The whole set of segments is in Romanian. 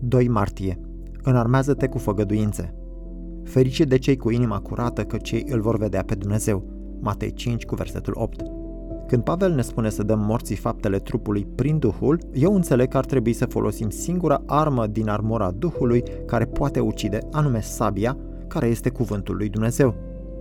2 martie. Înarmează-te cu făgăduințe. Ferice de cei cu inima curată, că cei îl vor vedea pe Dumnezeu. Matei 5 cu versetul 8. Când Pavel ne spune să dăm morții faptele trupului prin Duhul, eu înțeleg că ar trebui să folosim singura armă din armura Duhului care poate ucide, anume sabia, care este cuvântul lui Dumnezeu.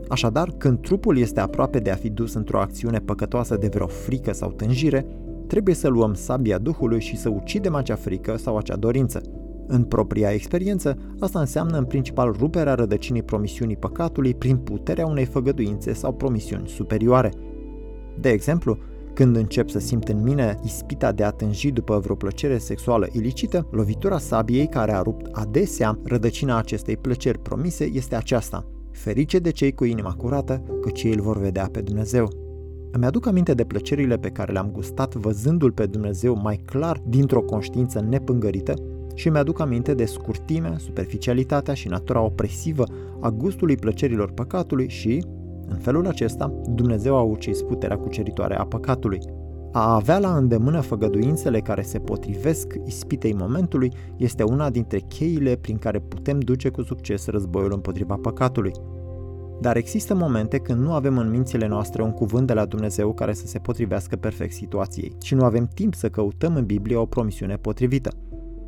Așadar, când trupul este aproape de a fi dus într-o acțiune păcătoasă de vreo frică sau tânjire, trebuie să luăm sabia Duhului și să ucidem acea frică sau acea dorință. În propria experiență, asta înseamnă în principal ruperea rădăcinii promisiunii păcatului prin puterea unei făgăduințe sau promisiuni superioare. De exemplu, când încep să simt în mine ispita de a tânji după vreo plăcere sexuală ilicită, lovitura sabiei care a rupt adesea rădăcina acestei plăceri promise este aceasta. Ferice de cei cu inima curată, că cei îl vor vedea pe Dumnezeu. Îmi aduc aminte de plăcerile pe care le-am gustat văzându-L pe Dumnezeu mai clar dintr-o conștiință nepângărită și mi-aduc aminte de scurtimea, superficialitatea și natura opresivă a gustului plăcerilor păcatului și, în felul acesta, Dumnezeu a ucis puterea cuceritoare a păcatului. A avea la îndemână făgăduințele care se potrivesc ispitei momentului este una dintre cheile prin care putem duce cu succes războiul împotriva păcatului. Dar există momente când nu avem în mințile noastre un cuvânt de la Dumnezeu care să se potrivească perfect situației și nu avem timp să căutăm în Biblie o promisiune potrivită.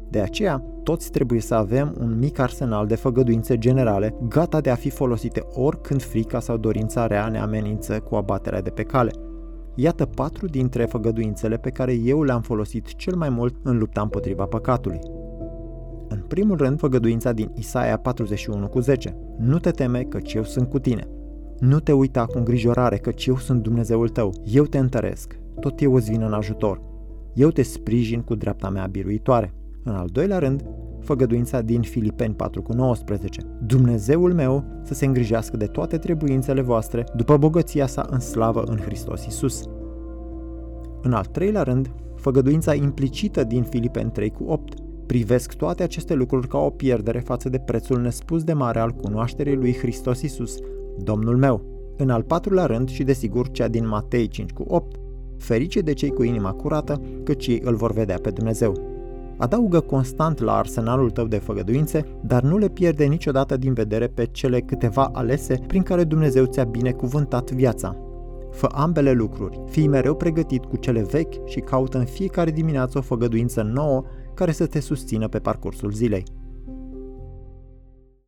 De aceea, toți trebuie să avem un mic arsenal de făgăduințe generale, gata de a fi folosite oricând frica sau dorința rea ne amenință cu abaterea de pe cale. Iată patru dintre făgăduințele pe care eu le-am folosit cel mai mult în lupta împotriva păcatului. În primul rând, făgăduința din Isaia 41 cu 10. Nu te teme, căci eu sunt cu tine. Nu te uita cu îngrijorare, căci eu sunt Dumnezeul tău. Eu te întăresc. Tot eu îți vin în ajutor. Eu te sprijin cu dreapta mea biruitoare. În al doilea rând, făgăduința din Filipeni 4 cu 19. Dumnezeul meu să se îngrijească de toate trebuințele voastre după bogăția sa în slavă în Hristos Isus. În al treilea rând, făgăduința implicită din Filipeni 3 cu 8. Privesc toate aceste lucruri ca o pierdere față de prețul nespus de mare al cunoașterii lui Hristos Isus, Domnul meu. În al patrulea rând și desigur cea din Matei 5 cu 8. Ferice de cei cu inima curată, căci ei îl vor vedea pe Dumnezeu. Adaugă constant la arsenalul tău de făgăduințe, dar nu le pierde niciodată din vedere pe cele câteva alese prin care Dumnezeu ți-a binecuvântat viața. Fă ambele lucruri, fii mereu pregătit cu cele vechi și caută în fiecare dimineață o făgăduință nouă care să te susțină pe parcursul zilei.